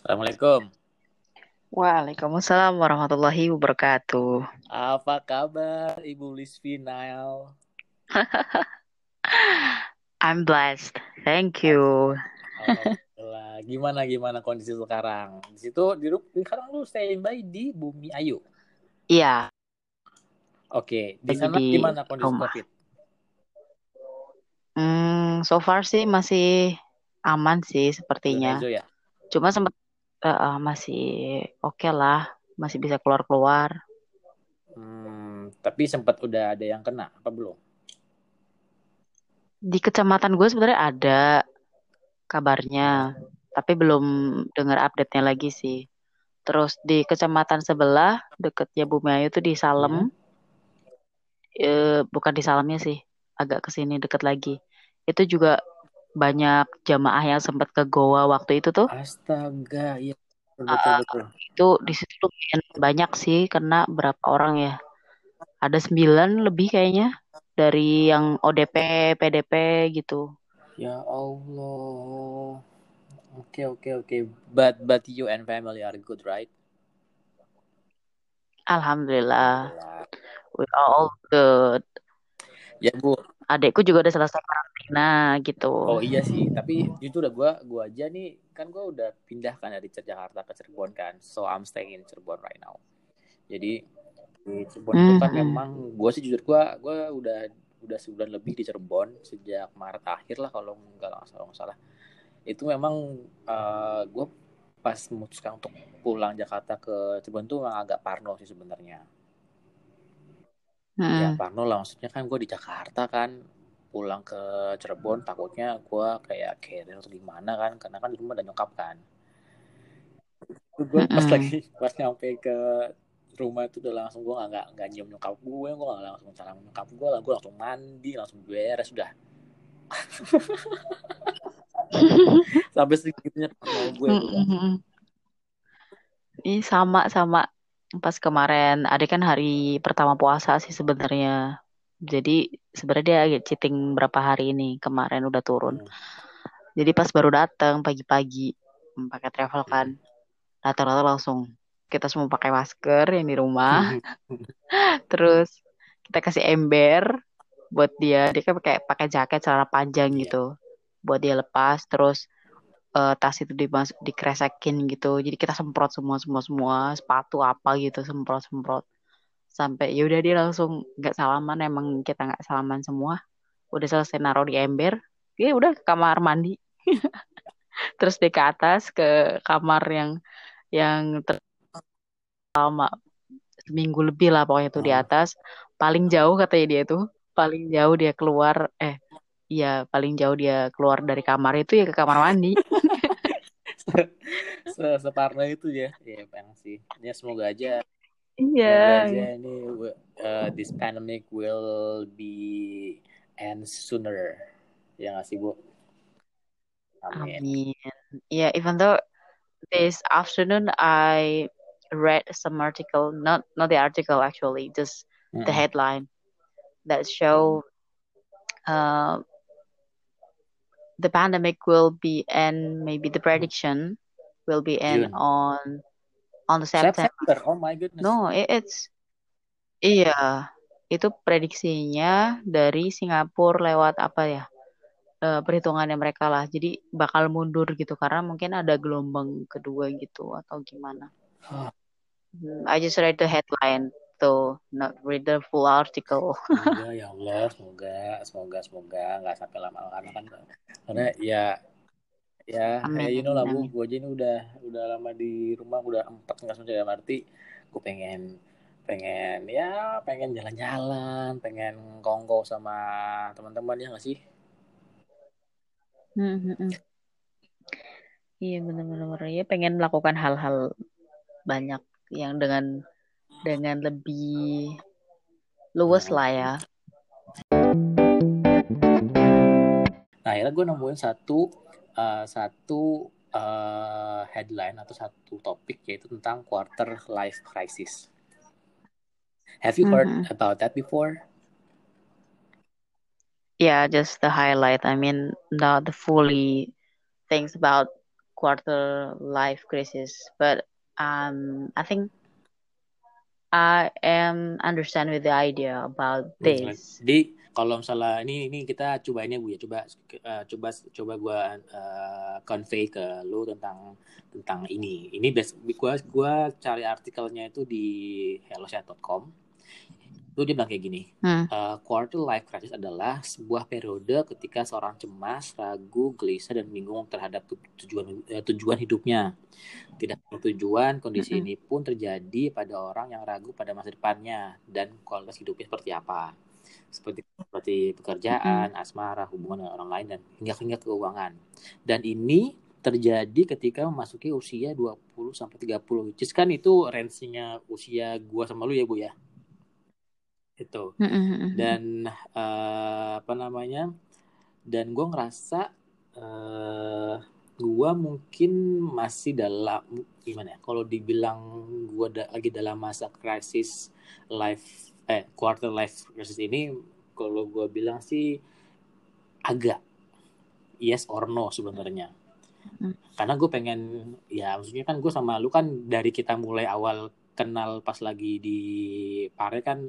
Assalamualaikum. Waalaikumsalam warahmatullahi wabarakatuh. Apa kabar Ibu Lisvinal? I'm blessed. Thank you. Alhamdulillah. Gimana gimana kondisi sekarang? Di situ di sekarang lu standby di Bumi Ayu. Iya, Oke, di sana di gimana kondisi rumah. Covid? hmm, so far sih masih aman sih sepertinya. ya? Cuma sempat eh, masih oke lah, masih bisa keluar-keluar. Hmm, tapi sempat udah ada yang kena apa belum? Di kecamatan gue sebenarnya ada kabarnya, tapi belum dengar update-nya lagi sih. Terus di kecamatan sebelah deketnya Bumiayu tuh di Salem, Hmm. eh, bukan di Salemnya sih, agak ke sini deket lagi. Itu juga banyak jamaah yang sempat ke goa waktu itu tuh. Astaga, iya betul Eh, betul. itu di situ lumayan banyak sih kena berapa orang ya? Ada sembilan lebih kayaknya dari yang ODP, PDP gitu. Ya Allah. Oke oke oke. But but you and family are good, right? Alhamdulillah, Alhamdulillah. we are all good. Ya Bu, Adekku juga udah selesai karantina gitu. Oh iya sih, tapi jujur udah gua gua aja nih kan gua udah pindah kan dari Jakarta ke Cirebon kan. So I'm staying in Cirebon right now. Jadi di Cirebon itu kan Mhm. memang gua sih jujur gua gua udah udah sebulan lebih di Cirebon sejak Maret akhir lah kalau nggak salah nggak salah. Itu memang eh, gua pas memutuskan untuk pulang Jakarta ke Cirebon tuh memang agak parno sih sebenarnya. Ya Mm-mm. parno lah maksudnya kan gue di Jakarta kan pulang ke Cirebon takutnya gue kayak carrier atau gimana kan karena kan di rumah ada nyokap kan. Gue pas lagi pas nyampe ke rumah itu udah langsung gue nggak nggak nyium nyokap gue gue nggak langsung salam nyokap gue lah gue langsung mandi langsung beres sudah sampai segitunya parno gue. Ini sama sama. Pas kemarin ada kan hari pertama puasa sih sebenarnya. Jadi sebenarnya dia agak cheating berapa hari ini kemarin udah turun. Hmm. Jadi pas baru datang pagi-pagi hmm, pakai travel kan, rata-rata langsung kita semua pakai masker yang di rumah. Terus kita kasih ember buat dia. Dia kan pakai pakai jaket celana panjang Iya. gitu buat dia lepas. Terus eh, tas itu dimas dikresekin gitu. Jadi kita semprot semua semua semua sepatu apa gitu semprot semprot sampai ya udah dia langsung nggak salaman emang kita nggak salaman semua. Udah selesai naruh di ember, dia udah ke kamar mandi. Terus dia ke atas ke kamar yang yang ter- lama seminggu lebih lah pokoknya tuh di Hmm. atas. Paling jauh katanya dia tuh, paling jauh dia keluar eh Iya, paling jauh dia keluar dari kamar itu ya ke kamar mandi. Se separno itu ya ya emang sih ya semoga aja Semoga uh, this pandemic will be end sooner. Ya nggak sih Bu? Amin. Amin. Yeah, even though this afternoon I read some article, not not the article actually, just the Mm-mm. headline that show uh, the pandemic will be end, maybe the prediction will be end June. on on the September. September. Oh my goodness. No, it- it's iya, itu prediksinya dari Singapura lewat apa ya? eh, perhitungannya mereka lah. Jadi bakal mundur gitu karena mungkin ada gelombang kedua gitu atau gimana. Hah, Hmm, I just read the headline, so not read the full article. Semoga ya Allah, semoga, semoga, semoga nggak sampai lama karena kan karena ya ya Amin, ya you know lah Bu, gue aja ini udah udah lama di rumah udah empat nggak sempat dalam arti gue pengen pengen ya pengen jalan-jalan pengen kongko sama teman-teman ya nggak sih Hmm, hmm, hmm. Iya benar-benar ya pengen melakukan hal-hal banyak yang dengan dengan lebih luas lah ya. Nah, akhirnya gue nemuin satu uh, satu uh, headline atau satu topik yaitu tentang quarter life crisis. Have you heard Mhm. about that before? Yeah, just the highlight. I mean, not the fully things about quarter life crisis, but um, I think I am understand with the idea about Hmm, this. Jadi kalau misalnya ini ini kita coba ini bu ya coba uh, coba coba gue uh, convey ke lu tentang tentang ini. Ini gue gua cari artikelnya itu di helloset.com. Itu dia bilang kayak gini. Hmm. Uh, quarter life crisis adalah sebuah periode ketika seorang cemas, ragu, gelisah dan bingung terhadap tujuan uh, tujuan hidupnya. Tidak tujuan, kondisi Mm-mm. ini pun terjadi pada orang yang ragu pada masa depannya dan kualitas hidupnya seperti apa. Seperti seperti pekerjaan, asmara, hubungan dengan orang lain dan hingga hingga keuangan. Dan ini terjadi ketika memasuki usia 20 sampai 30. Just kan itu range-nya usia gua sama lu ya, Bu ya. Itu. Mm-mm. Dan eh, apa namanya? Dan gua ngerasa eh gua mungkin masih dalam gimana ya? Kalau dibilang gua da, lagi dalam masa krisis life eh quarter life crisis ini kalau gua bilang sih agak yes or no sebenarnya. Hmm. Karena gue pengen ya maksudnya kan gue sama lu kan dari kita mulai awal kenal pas lagi di Pare kan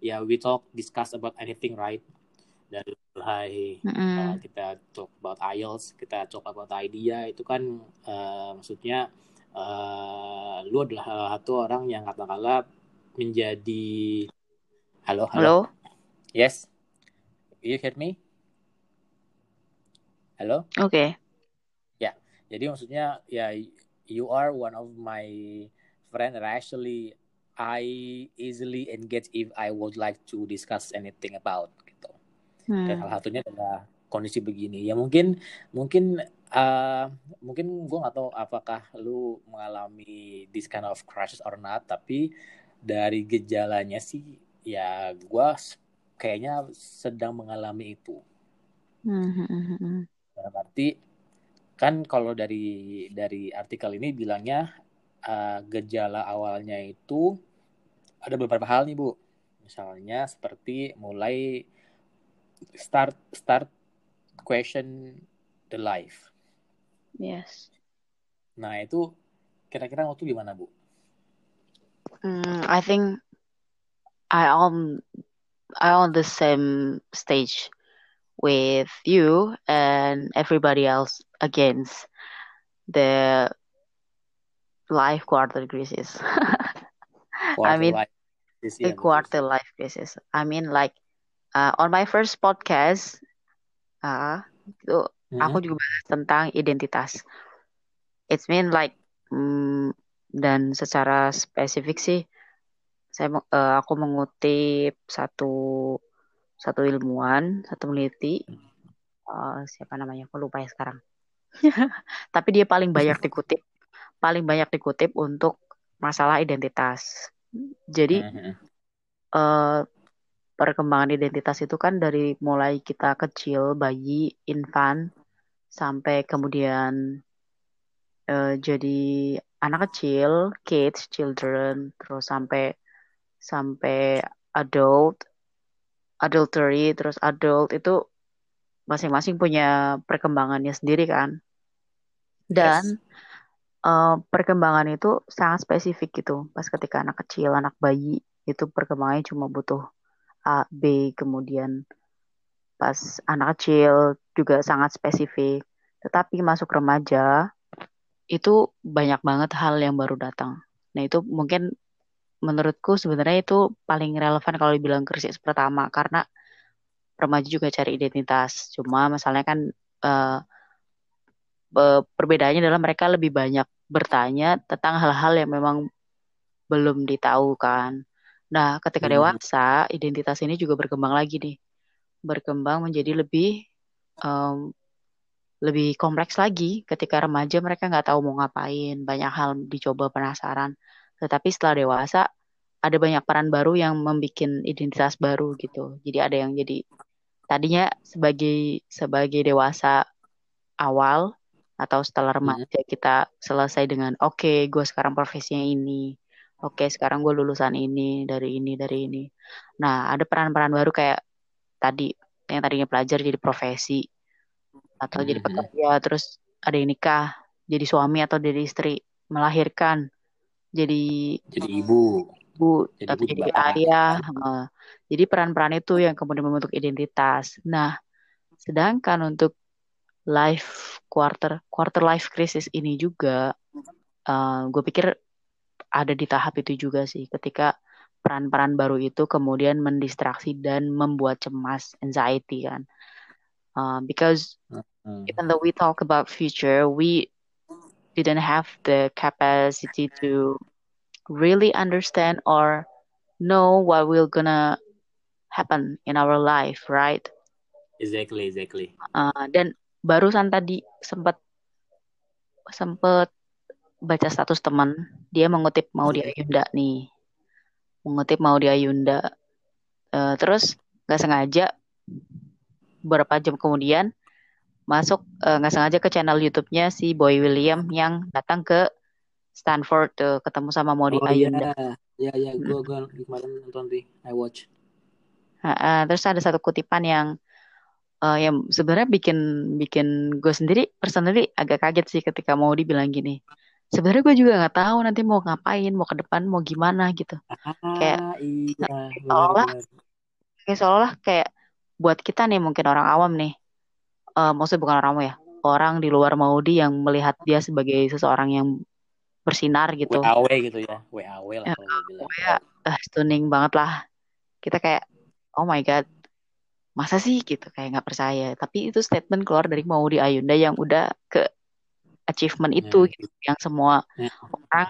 ya we talk discuss about anything right dari mulai Mm-mm. uh, kita talk about IELTS kita talk about idea itu kan uh, maksudnya uh, lu adalah satu orang yang katakanlah menjadi halo halo, Halo? yes you hear me halo Oke. jadi maksudnya ya you are one of my friend that actually I easily engage if I would like to discuss anything about gitu dan Hmm. salah satunya adalah kondisi begini ya mungkin mungkin uh, mungkin gue nggak tahu apakah lu mengalami this kind of crisis or not tapi dari gejalanya sih ya gue kayaknya sedang mengalami itu Mm-mm. dalam arti kan kalau dari dari artikel ini bilangnya uh, gejala awalnya itu ada beberapa hal nih bu misalnya seperti mulai start start question the life Yes. nah itu kira-kira waktu gimana bu Mm, I think I on I on the same stage with you and everybody else against the life quarter crisis. I quarter mean, life this a year quarter life crisis. I mean, like uh, on my first podcast, uh, itu aku Mhm. juga bahas tentang identitas. It's mean like mm, dan secara spesifik sih, saya eh, aku mengutip satu satu ilmuwan, satu peneliti, eh, siapa namanya? Aku lupa ya sekarang. Tapi dia paling banyak dikutip, paling banyak dikutip untuk masalah identitas. Jadi eh, perkembangan identitas itu kan dari mulai kita kecil, bayi, infant, sampai kemudian eh, jadi anak kecil, kids, children, terus sampai sampai adult, adultery, terus adult itu masing-masing punya perkembangannya sendiri kan. Dan eh, perkembangan itu sangat spesifik gitu. Pas ketika anak kecil, anak bayi itu perkembangannya cuma butuh A, B, kemudian pas anak kecil juga sangat spesifik. Tetapi masuk remaja itu banyak banget hal yang baru datang. Nah, itu mungkin menurutku sebenarnya itu paling relevan kalau dibilang krisis pertama karena remaja juga cari identitas. Cuma masalahnya kan be- perbedaannya adalah mereka lebih banyak bertanya tentang hal-hal yang memang belum ditahu kan. Nah, ketika Hmm. dewasa, identitas ini juga berkembang lagi nih. Berkembang menjadi lebih em, lebih kompleks lagi. Ketika remaja mereka nggak tahu mau ngapain, banyak hal dicoba penasaran. Tetapi setelah dewasa, ada banyak peran baru yang membuat identitas baru gitu. Jadi ada yang jadi tadinya sebagai sebagai dewasa awal atau setelah remaja kita selesai dengan oke gue sekarang profesinya ini oke sekarang gue lulusan ini dari ini dari ini nah ada peran-peran baru kayak tadi yang tadinya pelajar jadi profesi atau jadi Mhm. pekerja terus ada yang nikah jadi suami atau jadi istri melahirkan jadi jadi ibu. ibu Jadi atau ibu jadi bapak. ayah eh, jadi peran-peran itu yang kemudian membentuk identitas. Nah sedangkan untuk life quarter quarter life crisis ini juga gue pikir ada di tahap itu juga sih. Ketika peran-peran baru itu kemudian mendistraksi dan membuat cemas anxiety kan. Uh, because Hmm. even though we talk about future we didn't have the capacity to really understand or know what will gonna happen in our life right? Exactly, exactly. Uh, dan barusan tadi sempat sempat baca status teman. Dia mengutip mau di Ayunda nih. Mengutip mau di Ayunda Uh, terus nggak sengaja beberapa jam kemudian masuk uh, nggak sengaja ke channel YouTube-nya si Boy William yang datang ke Stanford tuh ketemu sama Modi Oh Ayunda. iya, iya, iya. Gue gue kemarin nonton di I Watch. Uh, uh, terus ada satu kutipan yang uh, yang sebenarnya bikin bikin gue sendiri personally agak kaget sih ketika mau dibilang gini. Sebenarnya gue juga nggak tahu nanti mau ngapain, mau ke depan, mau gimana gitu. Ah, Kayak iya, seolah kayak seolah kayak buat kita nih mungkin orang awam nih, uh, maksudnya bukan orang awam ya, orang di luar Maudi yang melihat dia sebagai seseorang yang bersinar gitu. WAW gitu ya, WAW lah Ya, kalau bilang. Pokoknya uh, stunning banget lah. Kita kayak oh my god, masa sih gitu kayak nggak percaya. Tapi itu statement keluar dari Maudi Ayunda yang udah ke achievement itu Ya. gitu, yang semua Ya. orang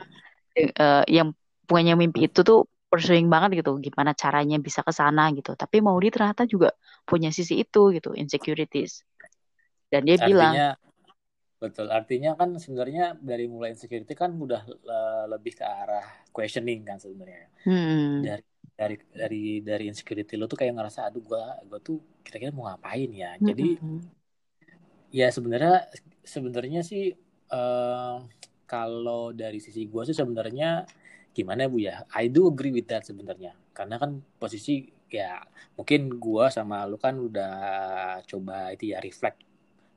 uh, yang punya mimpi itu tuh pursuing banget gitu gimana caranya bisa ke sana gitu tapi Maudi ternyata juga punya sisi itu gitu insecurities dan dia bilang Artinya betul. Artinya kan sebenarnya dari mulai insecurity kan udah uh, lebih ke arah questioning kan sebenarnya. hmm, Dari dari dari dari insecurity lo tuh kayak ngerasa aduh gua gua tuh kira-kira mau ngapain ya. Jadi mm-mm. ya sebenarnya sebenarnya sih eh, kalau dari sisi gua sih sebenarnya gimana bu ya I do agree with that sebenarnya karena kan posisi ya mungkin gua sama lu kan udah coba itu ya reflect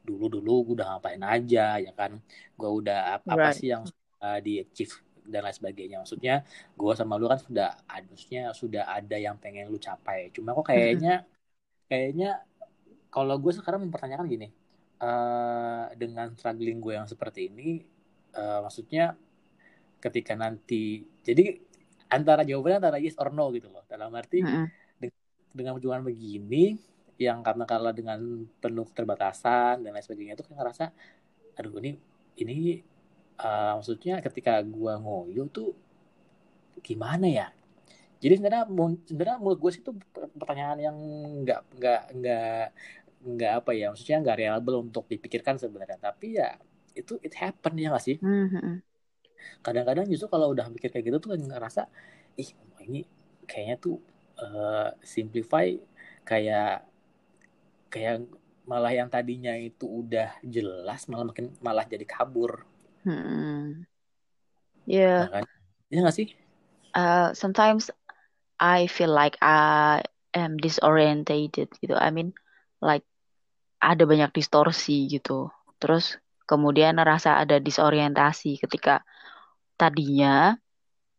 dulu dulu gue udah ngapain aja ya kan? Gua udah apa, apa Right. sih yang uh, di achieve dan lain sebagainya. Maksudnya gua sama lu kan sudah harusnya sudah ada yang pengen lu capai. Cuma kok kayaknya kayaknya kalau gue sekarang mempertanyakan gini eh, dengan struggling gue yang seperti ini eh, maksudnya ketika nanti jadi antara jawabannya antara yes or no gitu loh. Dalam arti Mm-mm. dengan perjuangan begini yang karena kalah dengan penuh keterbatasan dan lain sebagainya itu kan ngerasa aduh ini ini eh, maksudnya ketika gua ngoyo tuh gimana ya? Jadi sebenarnya sebenarnya menurut gue sih itu pertanyaan yang nggak nggak nggak nggak apa ya maksudnya nggak reliable untuk dipikirkan sebenarnya. Tapi ya itu it happen ya nggak sih? Mm-mm. kadang-kadang justru kalau udah mikir kayak gitu tuh ngerasa ih ini kayaknya tuh eh, simplify kayak kayak malah yang tadinya itu udah jelas malah makin malah jadi kabur Mm-mm. Yeah, nah kan ya nggak sih uh, sometimes I feel like I am disorientated gitu. I mean, like ada banyak distorsi gitu. Terus kemudian rasa ada disorientasi ketika tadinya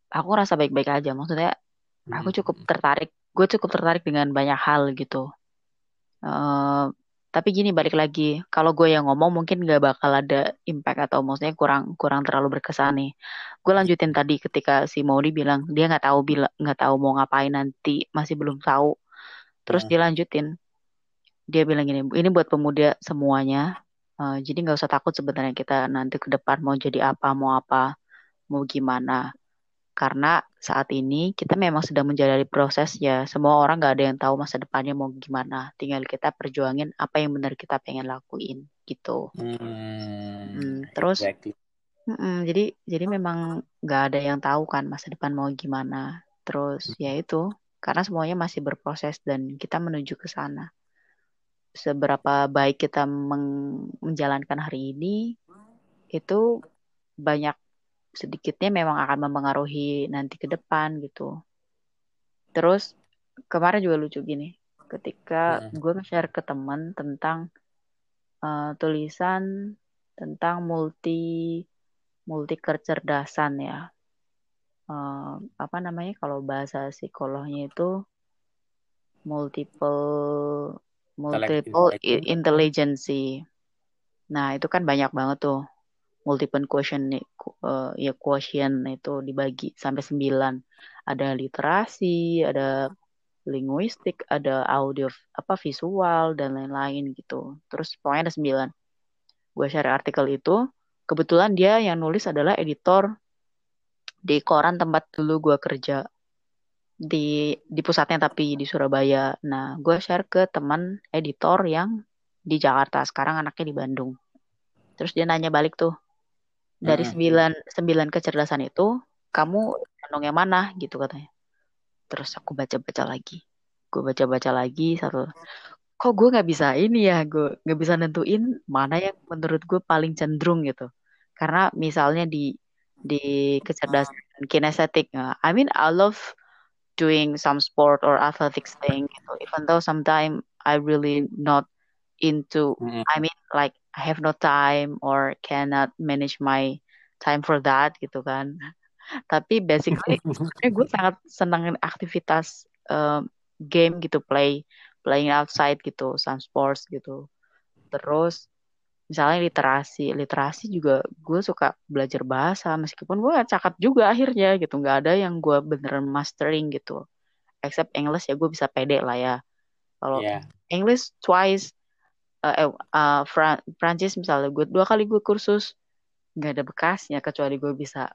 aku rasa baik-baik aja. Maksudnya aku Hmm. cukup tertarik, gue cukup tertarik dengan banyak hal gitu. Eh, tapi gini balik lagi, kalau gue yang ngomong mungkin gak bakal ada impact atau maksudnya kurang kurang terlalu berkesan nih. Gue lanjutin tadi ketika si Maudi bilang dia nggak tahu bila nggak tahu mau ngapain nanti masih belum tahu. Terus Hmm. dia lanjutin, dia bilang gini, ini buat pemuda semuanya. Eh, jadi nggak usah takut sebenarnya kita nanti ke depan mau jadi apa, mau apa, mau gimana. Karena saat ini kita memang sedang menjalani proses ya. Semua orang nggak ada yang tahu masa depannya mau gimana. Tinggal kita perjuangin apa yang benar kita pengen lakuin gitu. Hmm, Hmm, terus, exactly. mm-mm, jadi jadi memang nggak ada yang tahu kan masa depan mau gimana. Terus ya itu karena semuanya masih berproses dan kita menuju ke sana. Seberapa baik kita menjalankan hari ini itu banyak sedikitnya memang akan mempengaruhi nanti ke depan gitu. Terus kemarin juga lucu gini, ketika Hmm. gue nge-share ke teman tentang eh, tulisan tentang multi multi kecerdasan ya. Uh, apa namanya kalau bahasa psikolognya itu multiple multiple intelligence. Nah, itu kan banyak banget tuh. Multiple quotient uh, ya quotient itu dibagi sampai sembilan. Ada literasi, ada linguistik, ada audio apa visual dan lain-lain gitu. Terus pokoknya ada sembilan. Gue share artikel itu. Kebetulan dia yang nulis adalah editor di koran tempat dulu gue kerja di di pusatnya tapi di Surabaya. Nah, gue share ke teman editor yang di Jakarta. Sekarang anaknya di Bandung. Terus dia nanya balik tuh. Dari sembilan sembilan kecerdasan itu, kamu cenderung yang mana gitu katanya. Terus aku baca-baca lagi. Gue baca-baca lagi satu kok gue nggak bisa ini ya? Gue nggak bisa nentuin mana yang menurut gue paling cenderung gitu. Karena misalnya di di kecerdasan kinestetik uh, I mean I love doing some sport or athletics thing gitu. Even though sometimes I really not into mm -hmm. I mean like I have no time or cannot manage my time for that gitu kan. Tapi basically gue sangat senang aktivitas uh, game gitu play playing outside gitu some sports gitu. Terus misalnya literasi literasi juga gue suka belajar bahasa meskipun gue gak cakap juga akhirnya gitu. Nggak ada yang gue beneran mastering gitu. Except English ya gue bisa pede lah ya. Kalau yeah. English twice uh, uh, Fran Prancis misalnya gue dua kali gue kursus nggak ada bekasnya kecuali gue bisa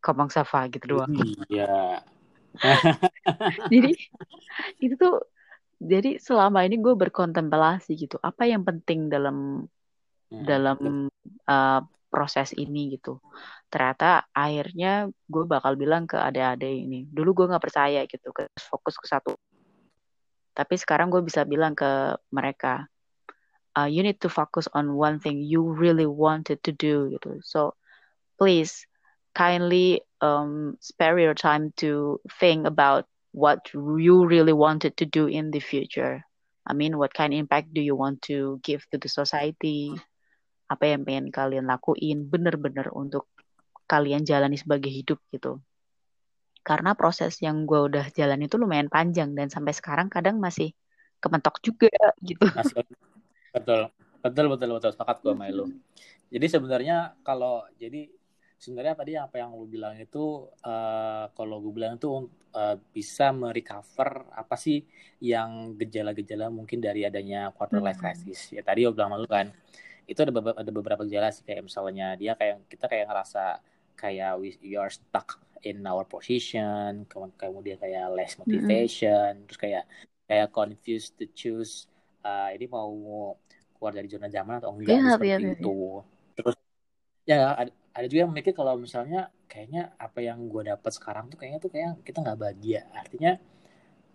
Komang Safa gitu doang. Iya. jadi itu tuh jadi selama ini gue berkontemplasi gitu apa yang penting dalam hmm. dalam uh, proses ini gitu ternyata akhirnya gue bakal bilang ke adik-adik ini dulu gue nggak percaya gitu ke fokus ke satu tapi sekarang gue bisa bilang ke mereka uh, you need to focus on one thing you really wanted to do gitu so please kindly um, spare your time to think about what you really wanted to do in the future. I mean, what kind of impact do you want to give to the society? Apa yang pengen kalian lakuin bener-bener untuk kalian jalani sebagai hidup gitu. Karena proses yang gue udah jalan itu lumayan panjang dan sampai sekarang kadang masih kementok juga gitu. Betul, betul, betul, betul. Sepakat gue sama lu. Jadi sebenarnya kalau jadi sebenarnya tadi apa yang lu bilang itu uh, kalau gue bilang itu uh, bisa merecover apa sih yang gejala-gejala mungkin dari adanya quarter life hmm. crisis ya tadi gue bilang malu kan itu ada beberapa ada beberapa gejala sih kayak misalnya dia kayak kita kayak ngerasa kayak we, we are stuck in our position kemudian kayak less hmm. motivation mm -hmm. terus kayak kayak confused to choose uh, ini mau keluar dari zona zaman atau enggak yeah, seperti yeah, itu yeah. terus ya ada, ada juga yang mikir kalau misalnya kayaknya apa yang gue dapat sekarang tuh kayaknya tuh kayak kita nggak bahagia. Artinya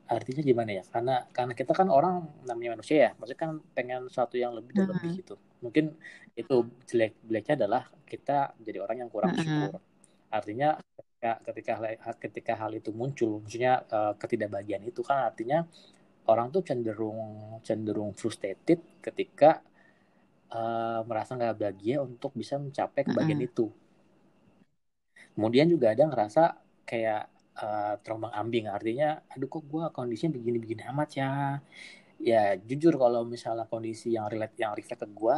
artinya gimana ya? Karena karena kita kan orang namanya manusia ya. Maksudnya kan pengen sesuatu yang lebih dan lebih gitu. Mungkin itu jelek jeleknya adalah kita jadi orang yang kurang bersyukur artinya ketika ketika ketika hal itu muncul maksudnya uh, ketidakbahagiaan itu kan artinya orang tuh cenderung cenderung frustrated ketika uh, merasa nggak bahagia untuk bisa mencapai kebahagiaan mm -hmm. itu. Kemudian juga ada ngerasa kayak uh, terombang ambing, artinya, aduh kok gue kondisinya begini-begini amat ya. Ya jujur kalau misalnya kondisi yang relate yang reflect ke gue,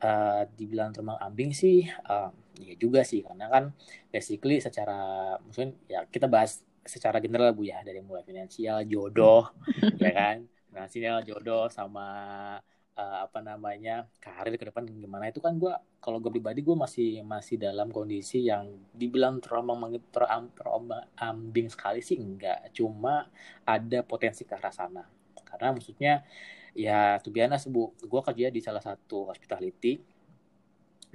uh, dibilang terombang ambing sih, uh, ya juga sih karena kan basically secara mungkin ya kita bahas secara general bu ya dari mulai finansial, jodoh, ya kan, finansial, jodoh sama uh, apa namanya karir ke depan gimana? Itu kan gue kalau gue pribadi gue masih masih dalam kondisi yang dibilang terombang terombang ambing sekali sih enggak. Cuma ada potensi ke arah sana. Karena maksudnya ya tuh biasa bu gue kerja di salah satu hospitality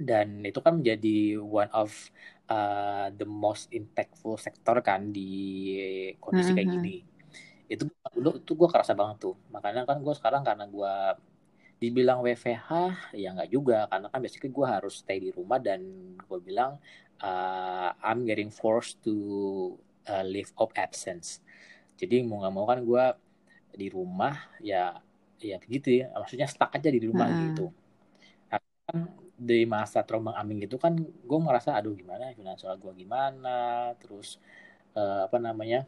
dan itu kan menjadi one of uh, the most impactful sektor kan di kondisi mm -hmm. kayak gini. Itu dulu itu gue kerasa banget tuh. Makanya kan gue sekarang karena gue dibilang WFH ya nggak juga. Karena kan basically gue harus stay di rumah dan gue bilang uh, I'm getting forced to uh, leave of absence. Jadi mau nggak mau kan gue di rumah ya ya begitu ya. Maksudnya stuck aja di rumah hmm. gitu. Kan di masa terombang ambing gitu kan gue merasa aduh gimana finansial gue gimana? Terus uh, apa namanya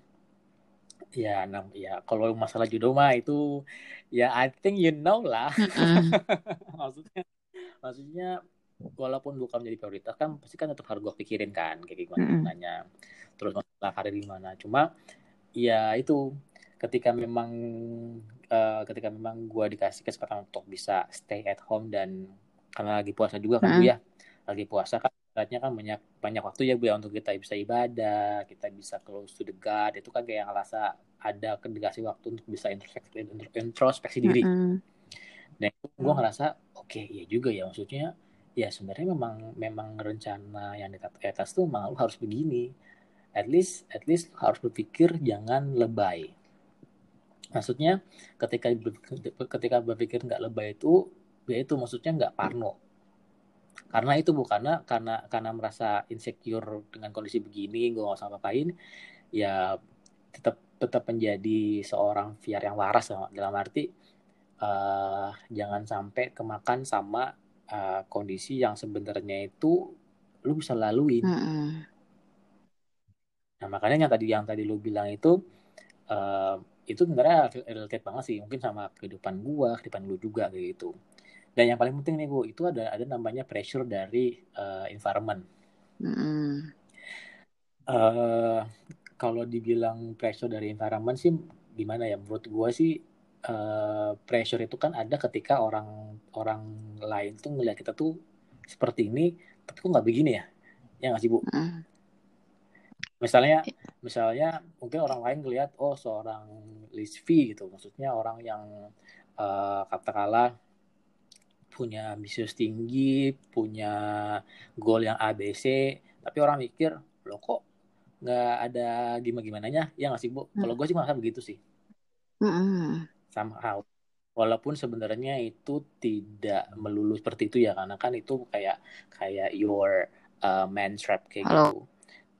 ya nam ya kalau masalah judo mah itu ya I think you know lah. Maksudnya maksudnya walaupun bukan menjadi prioritas kan pasti kan tetap harus gue pikirin kan kayak gimana mm nanya terus masalah karir gimana. Cuma ya itu ketika memang uh, ketika memang gue dikasih kesempatan untuk bisa stay at home dan karena lagi puasa juga kan mm. ya. Lagi puasa kan artinya kan banyak banyak waktu ya bu ya untuk kita bisa ibadah kita bisa close to the God. Itu kan kayak ngerasa ada kedekasi waktu untuk bisa introspeksi introspeksi diri. Mm -hmm. dan itu gue ngerasa oke okay, iya juga ya. Maksudnya ya sebenarnya memang memang rencana yang di atas tuh memang lu harus begini. At least at least harus berpikir jangan lebay. Maksudnya ketika ketika berpikir nggak lebay itu ya itu maksudnya nggak parno. Karena itu bukannya karena karena merasa insecure dengan kondisi begini gue nggak usah ngapain ya tetap tetap menjadi seorang VR yang waras dalam arti uh, jangan sampai kemakan sama uh, kondisi yang sebenarnya itu lu bisa lalui mm -hmm. nah makanya yang tadi yang tadi lu bilang itu uh, itu sebenarnya relate banget sih. Mungkin sama kehidupan gua kehidupan lu juga kayak gitu dan yang paling penting nih bu itu ada ada namanya pressure dari uh, environment. Mm. uh, kalau dibilang pressure dari environment sih gimana ya? Menurut gua sih uh, pressure itu kan ada ketika orang orang lain tuh ngeliat kita tuh seperti ini tapi kok nggak begini ya? Ya nggak sih bu? Mm misalnya misalnya mungkin orang lain ngelihat oh seorang Lisvi gitu. Maksudnya orang yang uh, katakanlah punya ambisius tinggi punya goal yang ABC tapi orang mikir lo kok nggak ada gimana gimana nya ya nggak sih bu? Hmm. kalau gue sih merasa begitu sih. Hmm. somehow. Walaupun sebenarnya itu tidak melulu seperti itu ya karena kan itu kayak kayak your uh, man trap kayak Halo. gitu.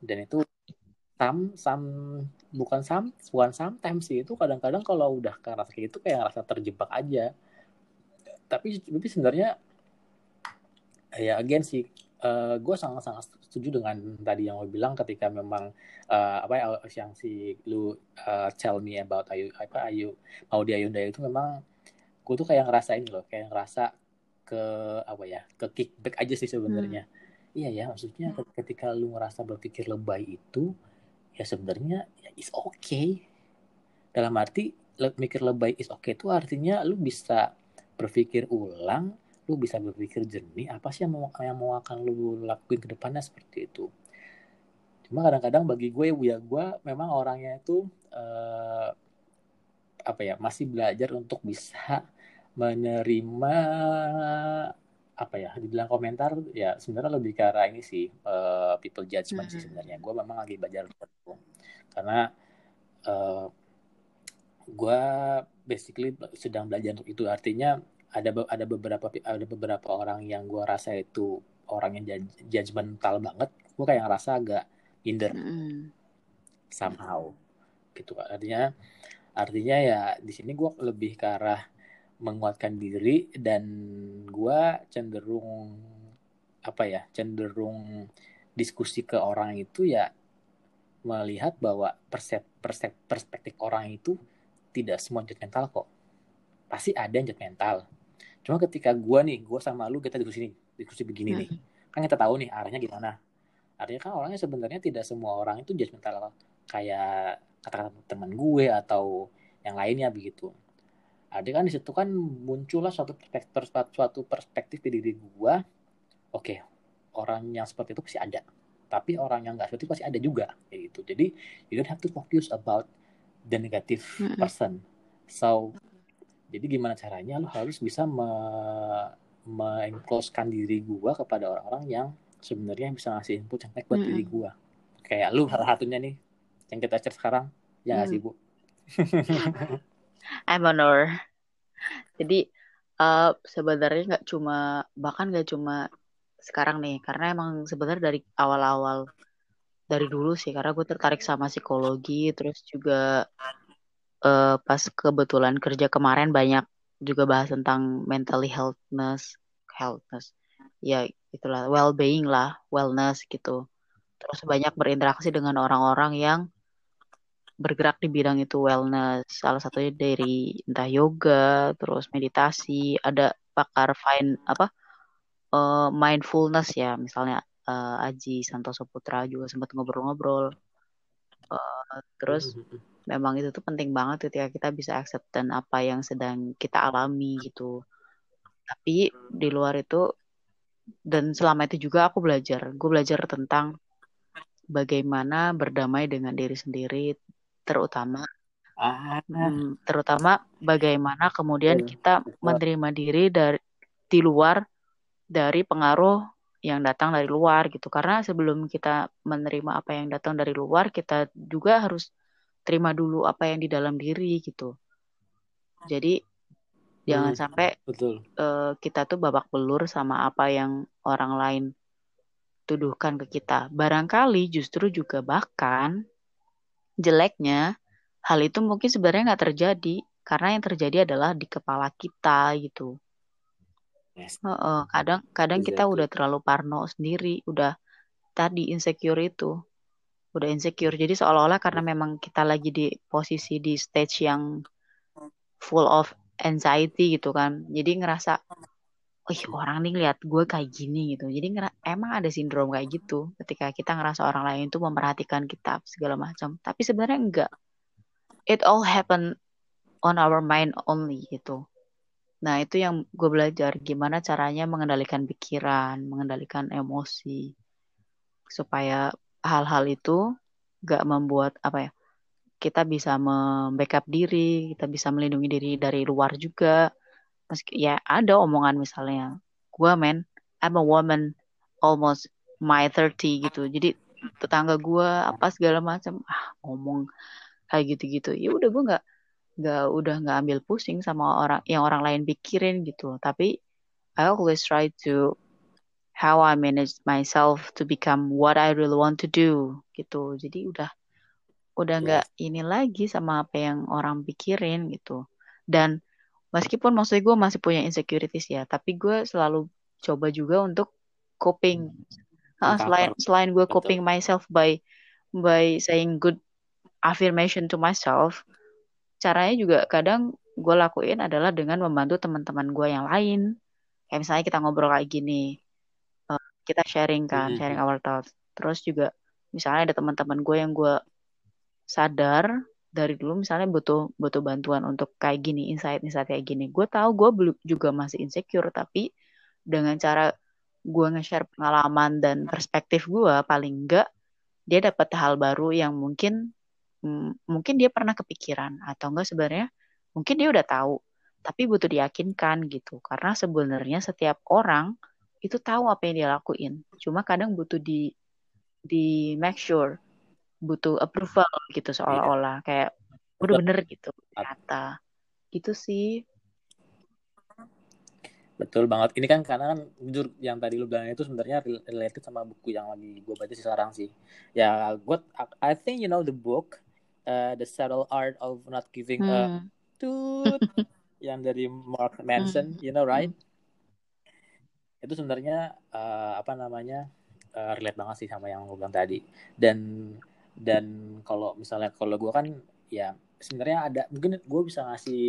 Dan itu sam sam bukan sam bukan sometimes sih. Itu kadang-kadang kalau udah ke rasa kayak gitu kayak rasa terjebak aja tapi tapi sebenarnya ya again sih uh, gue sangat-sangat setuju dengan tadi yang lo bilang ketika memang uh, apa ya yang si lu uh, tell me about Ayu apa Ayu mau di Ayunda itu memang gue tuh kayak ngerasain loh kayak ngerasa ke apa ya ke kickback aja sih sebenarnya hmm. iya ya maksudnya ketika lu ngerasa berpikir lebay itu ya sebenarnya ya is okay dalam arti mikir lebay is okay itu artinya lu bisa berpikir ulang lu bisa berpikir jernih apa sih yang mau yang mau akan lu lakuin ke depannya seperti itu. Cuma kadang-kadang bagi gue ya gue memang orangnya itu uh, apa ya masih belajar untuk bisa menerima apa ya dibilang komentar ya sebenarnya lebih ke arah ini sih uh, people judgment sih sebenarnya. Gue memang lagi belajar itu. Karena uh, gue basically sedang belajar untuk itu. Artinya ada ada beberapa ada beberapa orang yang gue rasa itu orang yang judgmental banget gue kayak ngerasa agak minder. Mm. somehow. Gitu artinya artinya ya di sini gue lebih ke arah menguatkan diri dan gue cenderung apa ya cenderung diskusi ke orang itu ya melihat bahwa persep, persep, perspektif orang itu tidak semua judgmental kok. Pasti ada yang judgmental cuma ketika gue nih gue sama lu kita diskusi nih diskusi begini nih. Hmm. kan kita tahu nih arahnya gimana. Artinya kan orangnya sebenarnya tidak semua orang itu judgmental kayak kata-kata teman gue atau yang lainnya begitu. Ada kan di situ kan muncullah suatu perspektif suatu perspektif di diri gua oke okay, orang yang seperti itu pasti ada. Tapi orang yang nggak seperti itu pasti ada juga kayak gitu. Jadi you don't have to focus about the negative person so jadi gimana caranya lo harus bisa me mengclosekan diri gua kepada orang-orang yang sebenarnya bisa ngasih input yang baik buat mm -hmm. diri gua kayak lu salah satunya nih yang kita chat sekarang ya nggak mm. sih bu I'm honor. Jadi uh, sebenarnya nggak cuma bahkan nggak cuma sekarang nih karena emang sebenarnya dari awal-awal dari dulu sih karena gue tertarik sama psikologi terus juga uh, pas kebetulan kerja kemarin banyak juga bahas tentang mentally healthness healthness. Ya itulah well-being lah wellness gitu. Terus banyak berinteraksi dengan orang-orang yang bergerak di bidang itu wellness. Salah satunya dari entah yoga terus meditasi ada pakar fine apa uh, mindfulness ya misalnya uh, Aji Santoso Putra juga sempat ngobrol-ngobrol uh, terus mm-hmm. memang itu tuh penting banget ketika kita bisa accept dan apa yang sedang kita alami gitu tapi di luar itu dan selama itu juga aku belajar gue belajar tentang bagaimana berdamai dengan diri sendiri terutama ah. hmm, terutama bagaimana kemudian hmm. kita menerima diri dari di luar dari pengaruh yang datang dari luar gitu. Karena sebelum kita menerima apa yang datang dari luar kita juga harus terima dulu apa yang di dalam diri gitu. Jadi hmm, jangan sampai betul. Uh, kita tuh babak belur sama apa yang orang lain tuduhkan ke kita. Barangkali justru juga bahkan jeleknya hal itu mungkin sebenarnya nggak terjadi. Karena yang terjadi adalah di kepala kita gitu Yes. Uh, kadang kadang exactly. kita udah terlalu parno sendiri, udah tadi insecure itu. Udah insecure. Jadi seolah-olah karena memang kita lagi di posisi di stage yang full of anxiety gitu kan. Jadi ngerasa Wih, orang nih lihat gue kayak gini gitu. Jadi emang ada sindrom kayak gitu ketika kita ngerasa orang lain itu memperhatikan kita segala macam. Tapi sebenarnya enggak. It all happen on our mind only gitu. Nah, itu yang gue belajar gimana caranya mengendalikan pikiran, mengendalikan emosi supaya hal-hal itu gak membuat apa ya kita bisa membackup diri, kita bisa melindungi diri dari luar juga. Meski ya ada omongan misalnya, gue men, I'm a woman almost my 30 gitu. Jadi tetangga gue apa segala macam ah ngomong kayak gitu-gitu. Ya udah gue nggak nggak udah nggak ambil pusing sama orang yang orang lain pikirin gitu tapi I always try to how I manage myself to become what I really want to do gitu. Jadi udah udah nggak ini lagi sama apa yang orang pikirin gitu. Dan meskipun maksudnya gue masih punya insecurities ya tapi gue selalu coba juga untuk coping. Uh, selain selain gue coping myself by by saying good affirmation to myself caranya juga kadang gue lakuin adalah dengan membantu teman-teman gue yang lain. Kayak misalnya kita ngobrol kayak gini uh, kita sharing kan mm-hmm. sharing our thoughts. Terus juga misalnya ada teman-teman gue yang gue sadar dari dulu misalnya butuh butuh bantuan untuk kayak gini insight insight kayak gini. Gue tahu gue belum juga masih insecure tapi dengan cara gue nge-share pengalaman dan perspektif gue paling enggak dia dapat hal baru yang mungkin mungkin dia pernah kepikiran atau enggak sebenarnya mungkin dia udah tahu tapi butuh diyakinkan gitu. Karena sebenarnya setiap orang itu tahu apa yang dia lakuin. Cuma kadang butuh di di make sure butuh approval gitu iya. seolah-olah kayak udah bener gitu kata gitu sih. Betul banget. Ini kan karena kan jujur yang tadi lu bilang itu sebenarnya related sama buku yang lagi gue baca sekarang sih. Ya gue I think you know the book uh, the subtle art of not giving hmm. a toot yang dari Mark Manson, hmm. you know right? Hmm. Itu sebenarnya uh, apa namanya uh, relate banget sih sama yang gue bilang tadi. Dan dan kalau misalnya kalau gue kan ya sebenarnya ada mungkin gue bisa ngasih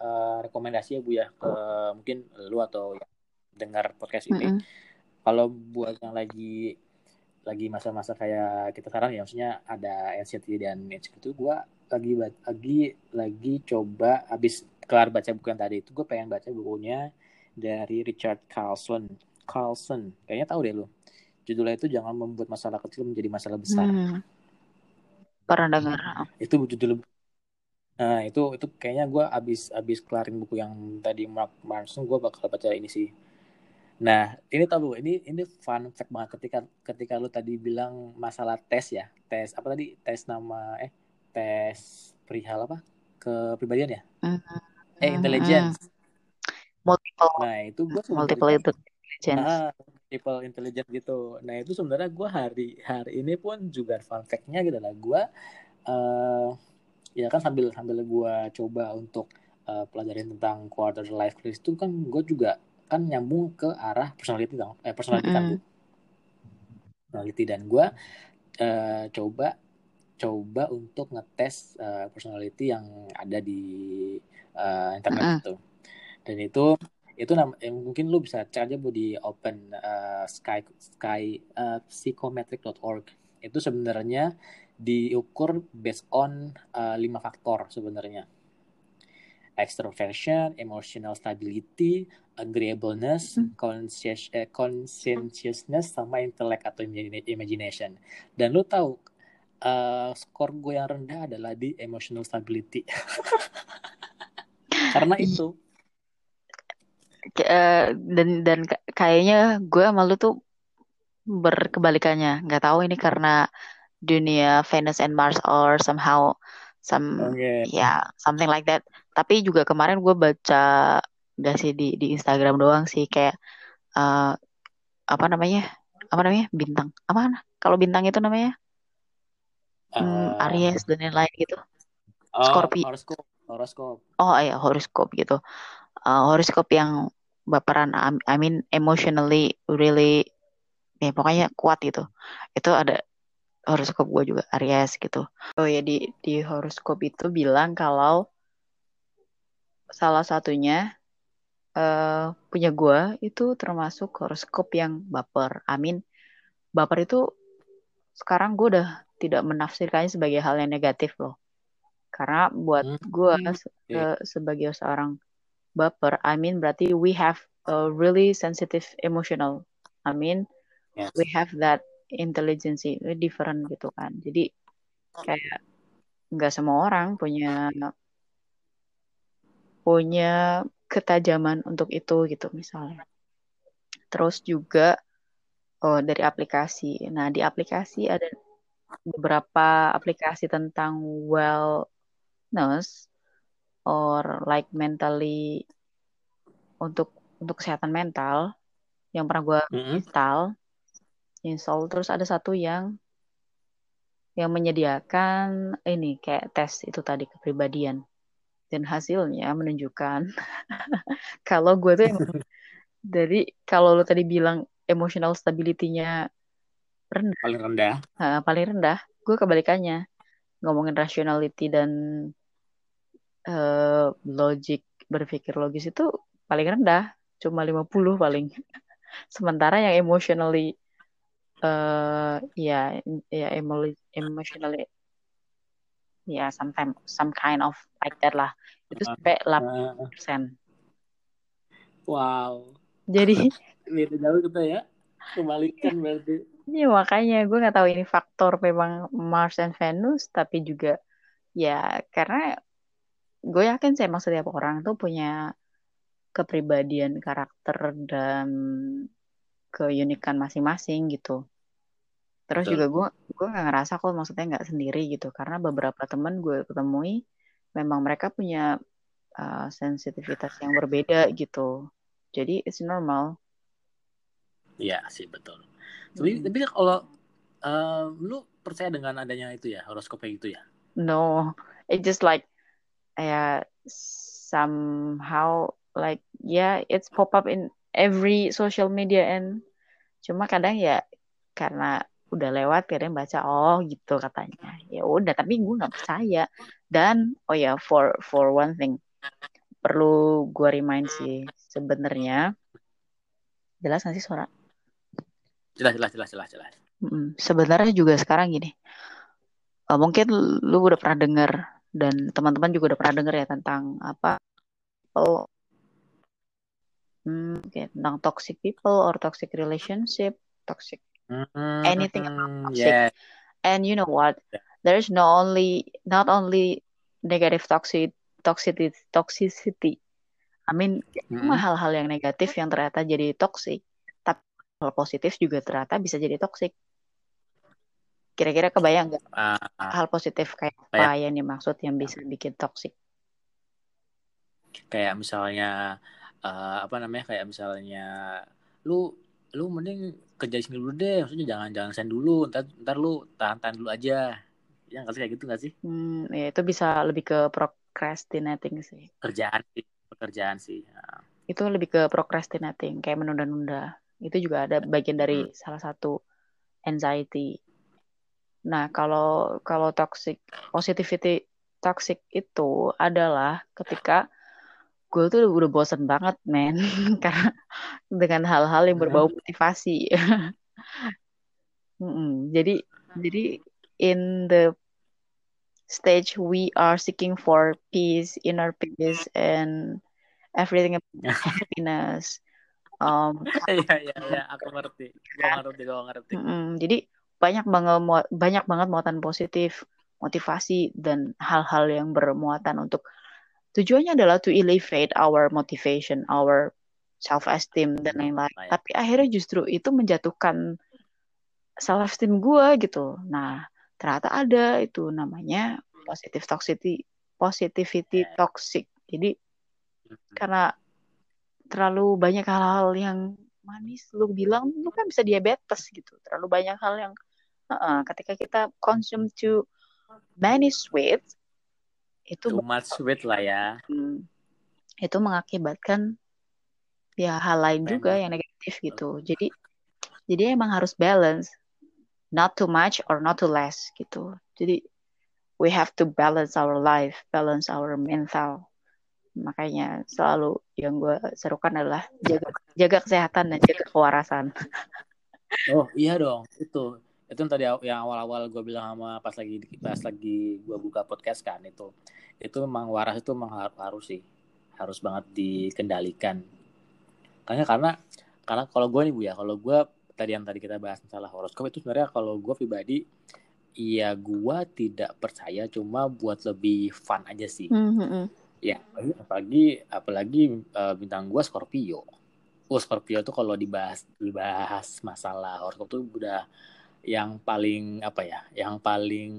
uh, rekomendasi ya bu ya ke mungkin lu atau yang dengar podcast ini. -hmm. Kalau buat yang lagi lagi masa-masa kayak kita sekarang ya maksudnya ada anxiety dan insecurity itu gue lagi lagi lagi coba habis kelar baca buku yang tadi itu gue pengen baca bukunya dari Richard Carlson. Carlson. Kayaknya tahu deh lo judulnya itu jangan membuat masalah kecil menjadi masalah besar. Hmm. pernah dengar. Itu judul nah itu itu kayaknya gue abis abis kelarin buku yang tadi Mark Manson gue bakal baca ini sih Nah, ini tahu ini ini fun fact banget ketika ketika lu tadi bilang masalah tes ya, tes apa tadi tes nama eh tes perihal apa kepribadian ya? Mm-hmm. Eh intelligence. Multiple. Nah itu gue multiple intelligence. Ah, multiple intelligence gitu. Nah itu sebenarnya gue hari hari ini pun juga fun fact-nya gitu lah. Gue uh, ya kan sambil sambil gue coba untuk uh, pelajarin tentang quarter life crisis itu kan gue juga kan nyambung ke arah personality dong eh personality kan Mm-mm. Bu. personality dan gue eh, coba coba untuk ngetes eh, personality yang ada di eh, internet Mm-mm. itu dan itu itu nam eh, mungkin lu bisa cek aja bu di open eh, sky sky eh, psychometric.org itu sebenarnya diukur based on eh, lima faktor sebenarnya extroversion, emotional stability, agreeableness, conscious, eh, conscientiousness, sama intellect atau imagina- imagination. Dan lu tahu eh, skor gue yang rendah adalah di emotional stability. Karena itu, eh, dan dan kayaknya gue sama lu tuh berkebalikannya. Nggak tahu ini karena dunia Venus and Mars or somehow some oke, ya something like that. Tapi juga kemarin gue baca nggak sih di di Instagram doang sih kayak eh, apa namanya apa namanya bintang. Apa kalau bintang itu namanya? Hmm, Eh, Aries dan lain-lain gitu. Oh Scorpio. horoskop, horoskop. oh iya horoskop gitu. Eh, horoskop yang baperan I I mean emotionally really ya pokoknya kuat gitu. Itu ada horoskop gue juga Aries gitu. Oh ya di di horoskop itu bilang kalau salah satunya eh punya gue itu termasuk horoskop yang baper Amin baper itu sekarang gue udah tidak menafsirkannya sebagai hal yang negatif loh karena buat Hmm, gue oke. se- sebagai seorang baper I mean berarti we have a really sensitive emotional I mean Yes. we have that intelligence different gitu kan jadi kayak nggak semua orang punya punya ketajaman untuk itu gitu misalnya. Terus juga oh dari aplikasi. Nah di aplikasi ada beberapa aplikasi tentang wellness or like mentally untuk untuk kesehatan mental yang pernah gue Mm-mm. install install. Terus ada satu yang yang menyediakan ini kayak tes itu tadi kepribadian dan hasilnya menunjukkan kalau gue tuh emang dari kalau lo tadi bilang emotional stability-nya rendah. Paling rendah. nah, paling rendah. Gue kebalikannya. Ngomongin rationality dan eh, logic berpikir logis itu paling rendah. Cuma 50 paling. Sementara yang emotionally eh ya ya emo- emotionally ya sometimes some kind of like that lah itu Uh, sampai uh, 8%. wow. Jadi Beda jauh kita ya. Kebalikan berarti. ya makanya gue nggak tahu ini faktor memang Mars and Venus tapi juga ya karena gue yakin sih emang setiap orang tuh punya kepribadian karakter dan keunikan masing-masing gitu. Terus Betul. juga gue gue nggak ngerasa kok maksudnya nggak sendiri gitu karena beberapa teman gue ketemui memang mereka punya uh, sensitivitas yang berbeda gitu. Jadi it's normal. Iya sih betul. Tapi Hmm. tapi kalau eh, lu percaya dengan adanya itu ya horoskop kayak gitu ya? No, it just like ya somehow like yeah it's pop up in every social media and cuma kadang ya karena udah lewat kadang baca oh gitu katanya. Ya udah tapi gue nggak percaya. Dan oh ya for for one thing perlu gue remind sih sebenarnya jelas nggak sih suara? Jelas jelas jelas jelas jelas. Mm, sebenarnya juga sekarang gini eh, mungkin lu udah pernah dengar dan teman-teman juga udah pernah dengar ya tentang apa oh hmm, oke, tentang toxic people or toxic relationship toxic Hmm, anything about toxic. yeah. and you know what? There's not only not only negative toxic toxicity toxicity. I mean Mm-mm. hal-hal yang negatif yang ternyata jadi toxic tapi hal positif juga ternyata bisa jadi toxic. Kira-kira kebayang nggak? Ah, hal positif kayak Kayak- apa yang dimaksud yang bisa bikin toxic? Kayak misalnya eh, apa namanya kayak misalnya lu lu mending kerja di sini dulu deh maksudnya jangan jangan sen dulu ntar ntar lu tahan tahan dulu aja. Ya nggak sih kayak gitu nggak sih? Hmm, ya itu bisa lebih ke procrastinating sih. Kerjaan sih pekerjaan sih Nah, itu lebih ke procrastinating kayak menunda-nunda. Itu juga ada bagian dari Hmm. salah satu anxiety. Nah kalau kalau toxic positivity toxic itu adalah ketika gue tuh udah bosan banget men. Karena dengan hal-hal yang berbau motivasi. Jadi jadi in the stage we are seeking for peace inner peace and everything about happiness. Um Iya iya iya, aku ngerti. Gua ngerti, gua ngerti. jadi banyak banget banyak banget muatan positif motivasi dan hal-hal yang bermuatan untuk tujuannya adalah to elevate our motivation our self esteem dan lain-lain Nah, ya. tapi akhirnya justru itu menjatuhkan self esteem gue gitu nah ternyata ada itu namanya positive toxicity positivity Ya. toxic jadi Hmm. karena terlalu banyak hal-hal yang manis lu bilang lu kan bisa diabetes gitu terlalu banyak hal yang uh-uh, ketika kita consume too many sweets itu Too much sweet lah ya. hmm, itu mengakibatkan ya hal lain juga Pengen. yang negatif gitu. Jadi jadi emang harus balance. Not too much or not too less gitu. Jadi we have to balance our life balance our mental. Makanya selalu yang gue serukan adalah jaga jaga kesehatan dan jaga kewarasan. Oh iya dong, itu itu yang tadi yang awal-awal gue bilang sama pas lagi pas lagi gue buka podcast kan itu itu memang waras itu memang har- harus sih harus banget dikendalikan. Karena karena karena kalau gue nih bu ya kalau gue tadi yang tadi kita bahas masalah horoskop itu sebenarnya kalau gue pribadi ya gue tidak percaya cuma buat lebih fun aja sih. Hmm, ya apalagi apalagi eh, bintang gue Scorpio. Oh Scorpio tuh kalau dibahas dibahas masalah horoskop tuh udah yang paling apa ya yang paling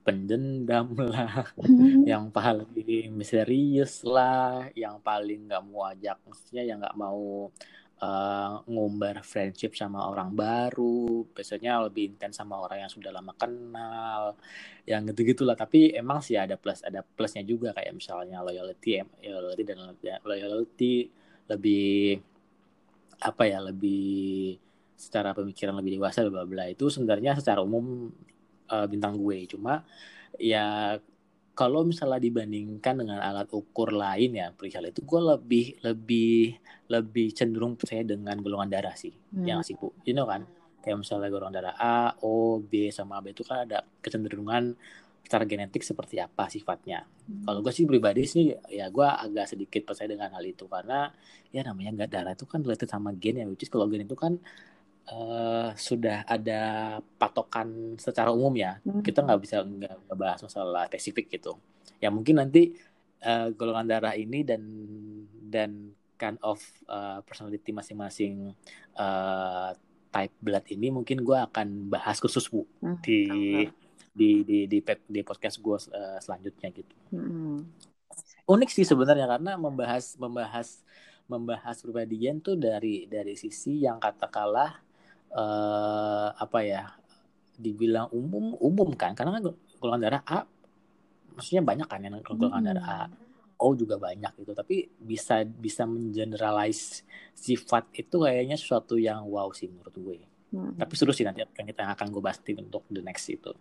pendendam lah yang paling misterius lah yang paling nggak mau ajak maksudnya yang nggak mau eh, ngumbar friendship sama orang baru biasanya lebih intens sama orang yang sudah lama kenal yang gitu gitulah tapi emang sih ada plus ada plusnya juga kayak misalnya loyalty loyalty dan loyalty lebih apa ya lebih secara pemikiran lebih dewasa bla bla itu sebenarnya secara umum eh, bintang gue. Cuma ya kalau misalnya dibandingkan dengan alat ukur lain ya perihal itu gue lebih lebih lebih cenderung percaya dengan golongan darah sih Hmm. yang sih bu? You know kan? Kayak misalnya golongan darah A O B sama B itu kan ada kecenderungan secara genetik seperti apa sifatnya. Kalau gue sih pribadi sih ya gue agak sedikit percaya dengan hal itu. Karena ya namanya nggak darah itu kan related sama gen ya which is kalau gen itu kan eh, sudah ada patokan secara umum ya Hmm. kita nggak bisa nggak bahas masalah spesifik gitu ya mungkin nanti eh, golongan darah ini dan dan kind of eh, personality masing-masing eh, type blood ini mungkin gue akan bahas khusus bu Hmm, di di di di, di podcast gue eh, selanjutnya gitu hmm. unik sih sebenarnya karena membahas membahas membahas pribadian tuh dari dari sisi yang katakanlah eh, apa ya dibilang umum umum kan. Karena kan golongan darah A maksudnya banyak kan yang golongan darah A. O juga banyak gitu. Tapi bisa bisa mengeneralize sifat itu kayaknya sesuatu yang wow sih menurut gue. Hmm. tapi seru sih nanti akan kita akan gue bahas untuk the next itu.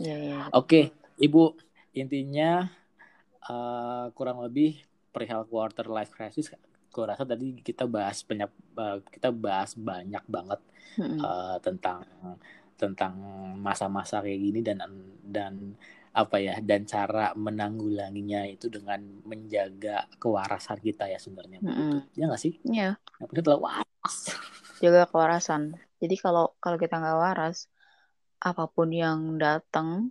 Iya, iya. Oke, Ibu, intinya eh, kurang lebih perihal quarter life crisis, gue rasa tadi kita bahas banyak eh, kita bahas banyak banget Hmm. eh, tentang tentang masa-masa kayak gini dan dan apa ya dan cara menanggulanginya itu dengan menjaga kewarasan kita ya sebenarnya begitu. Mm-mm. Ya nggak sih? Iya, Yang penting adalah waras. jaga kewarasan. Jadi kalau kalau kita nggak waras, apa pun yang datang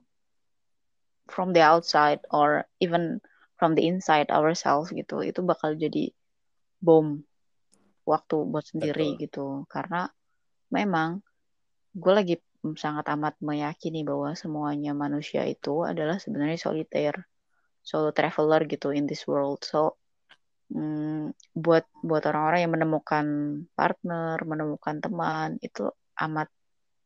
from the outside or even from the inside ourselves gitu, itu bakal jadi bom waktu buat sendiri Betul. gitu. Karena memang gue lagi sangat amat meyakini bahwa semuanya manusia itu adalah sebenarnya solitaire, solo traveler gitu in this world. So Hmm, buat buat orang-orang yang menemukan partner, menemukan teman itu amat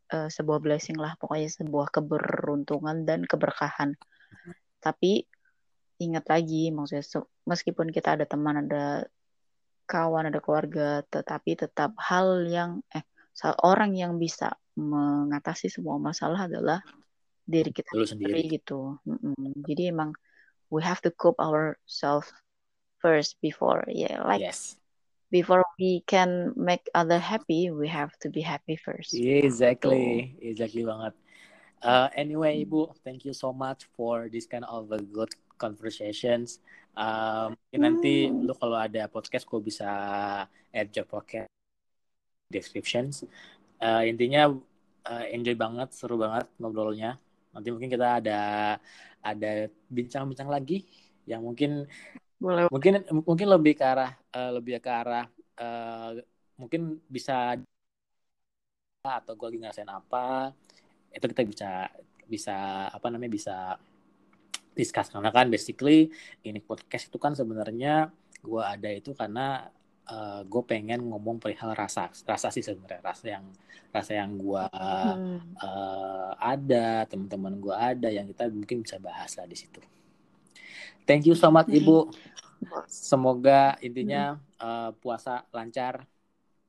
eh, sebuah blessing lah, pokoknya sebuah keberuntungan dan keberkahan. Tapi ingat lagi maksudnya meskipun kita ada teman ada kawan ada keluarga tetapi tetap hal yang eh orang yang bisa mengatasi semua masalah adalah diri kita Lu sendiri gitu. Mm-hmm. jadi emang we have to cope ourselves first before yeah like yes. before we can make other happy we have to be happy first. Exactly. So, exactly banget. Uh, anyway ibu thank you so much for this kind of a good conversations. Um, nanti hmm. lu kalau ada podcast gue bisa add job podcast descriptions. Uh, intinya uh, enjoy banget, seru banget ngobrolnya. Nanti mungkin kita ada ada bincang-bincang lagi yang mungkin Boleh. mungkin mungkin lebih ke arah uh, lebih ke arah uh, mungkin bisa atau gue lagi ngerasain apa itu kita bisa bisa apa namanya bisa discuss. Karena kan basically ini podcast itu kan sebenarnya gue ada itu karena uh, eh, gue pengen ngomong perihal rasa rasa sih sebenarnya rasa yang rasa yang gue hmm. uh, ada teman-teman gue ada yang kita mungkin bisa bahas lah di situ. Thank you so much hmm. ibu. Semoga intinya uh, puasa lancar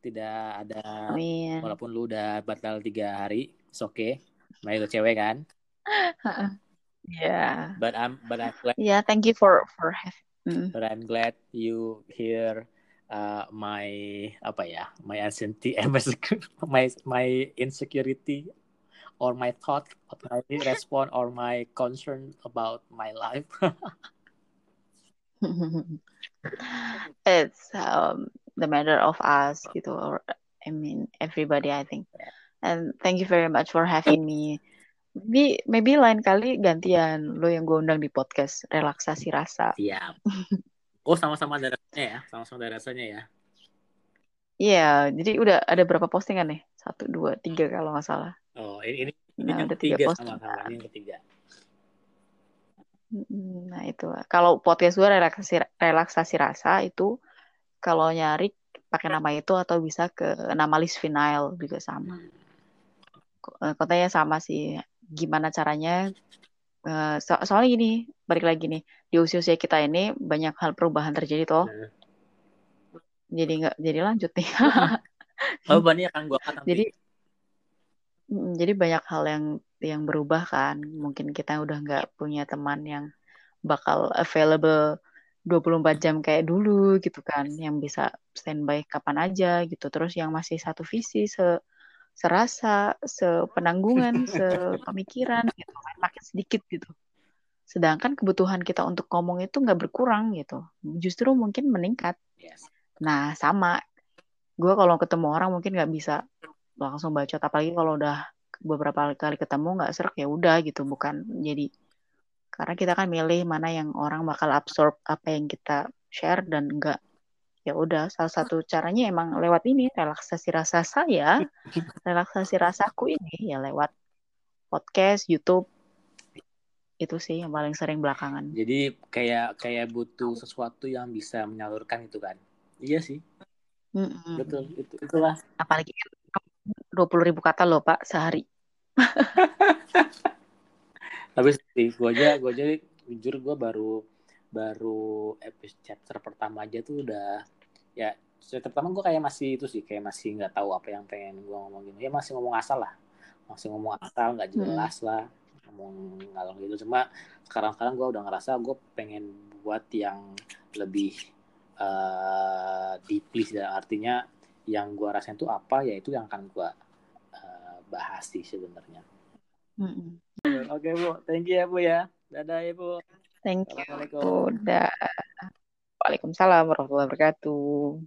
tidak ada Amin. walaupun lu udah batal tiga hari oke okay. Main cewek kan Yeah. But I'm but I'm glad. Yeah, thank you for for having. Mm. But I'm glad you hear uh, my apa ya my anxiety my my insecurity or my thought or my response or my concern about my life. it's um, the matter of us gitu or I mean everybody I think. And thank you very much for having me Maybe, maybe lain kali gantian lo yang gue undang di podcast relaksasi rasa. Iya. Oh sama-sama ada rasanya ya, sama-sama ada rasanya ya. Iya, jadi udah ada berapa postingan nih? Satu, dua, tiga kalau nggak salah. Oh, ini ini, ini nah, yang ketiga sama-sama ini yang ketiga. Nah itu, kalau podcast gue relaksasi relaksasi rasa itu kalau nyari pakai nama itu atau bisa ke nama list final juga sama. Hmm. Kotanya sama sih gimana caranya uh, so soalnya gini balik lagi nih di usia-usia kita ini banyak hal perubahan terjadi toh. Nah. jadi nggak jadi lanjut nih. Oh banyak kan gua kan jadi jadi banyak hal yang yang berubah kan. Mungkin kita udah nggak punya teman yang bakal available 24 jam kayak dulu gitu kan. Yang bisa standby kapan aja gitu. Terus yang masih satu visi se serasa, sepenanggungan, sepemikiran gitu kan makin sedikit gitu. Sedangkan kebutuhan kita untuk ngomong itu nggak berkurang gitu, justru mungkin meningkat. Yes. Nah sama, gue kalau ketemu orang mungkin nggak bisa langsung baca, apalagi kalau udah beberapa kali ketemu nggak serak ya udah gitu, bukan jadi karena kita kan milih mana yang orang bakal absorb apa yang kita share dan enggak ya udah salah satu caranya emang lewat ini relaksasi rasa saya relaksasi rasaku ini ya lewat podcast YouTube itu sih yang paling sering belakangan. Jadi kayak kayak butuh sesuatu yang bisa menyalurkan itu kan? Iya sih. Mm-mm. betul itu itulah. Apalagi dua puluh ribu kata loh pak sehari. Tapi sih gue aja gue aja jujur gue baru baru episode chapter pertama aja tuh udah ya chapter pertama gue kayak masih itu sih kayak masih nggak tahu apa yang pengen gue ngomongin. Ya masih ngomong asal lah. Masih ngomong asal nggak hmm. jelas hmm. lah. Ngomong ngalong gitu. Cuma sekarang sekarang gue udah ngerasa gue pengen buat yang lebih uh, deeply dan artinya yang gue rasain itu apa ya itu yang akan gue uh, bahas sih sebenarnya. Hmm. oke okay, bu. Thank you ya bu ya. Dadah ya bu Thank you. Udah. Waalaikumsalam warahmatullahi wabarakatuh.